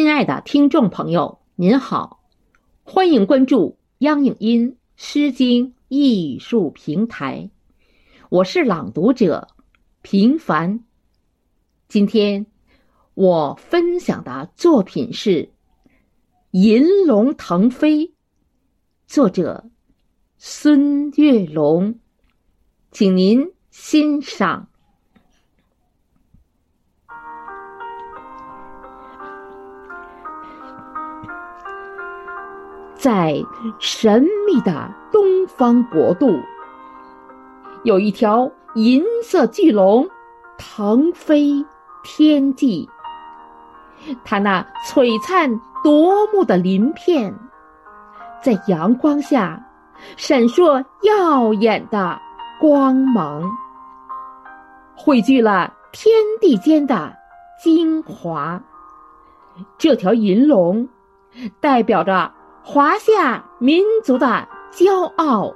亲爱的听众朋友，您好，欢迎关注央影音《诗经》艺术平台，我是朗读者平凡。今天我分享的作品是《银龙腾飞》，作者孙月龙，请您欣赏。在神秘的东方国度，有一条银色巨龙腾飞天际。它那璀璨夺目的鳞片，在阳光下闪烁耀眼的光芒，汇聚了天地间的精华。这条银龙代表着。华夏民族的骄傲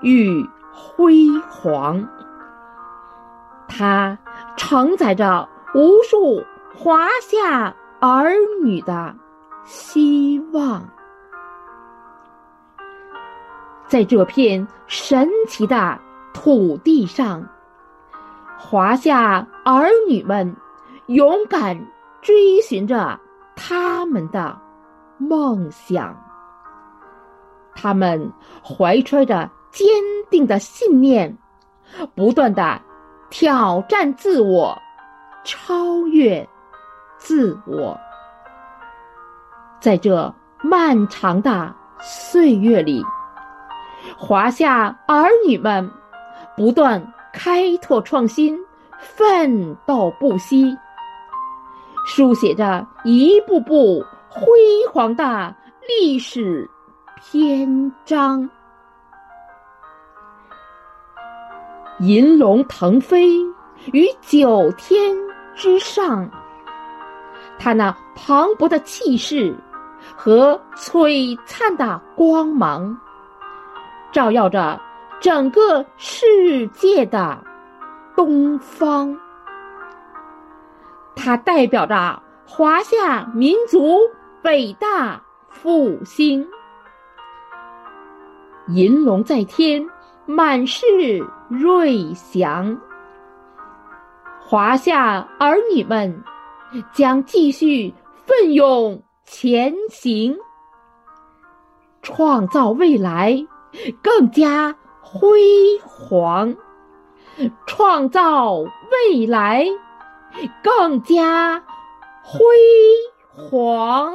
与辉煌，它承载着无数华夏儿女的希望。在这片神奇的土地上，华夏儿女们勇敢追寻着他们的梦想。他们怀揣着坚定的信念，不断的挑战自我，超越自我。在这漫长的岁月里，华夏儿女们不断开拓创新，奋斗不息，书写着一步步辉煌的历史。篇章，银龙腾飞于九天之上，它那磅礴的气势和璀璨的光芒，照耀着整个世界的东方。它代表着华夏民族伟大复兴。银龙在天，满是瑞祥。华夏儿女们将继续奋勇前行，创造未来更加辉煌，创造未来更加辉煌。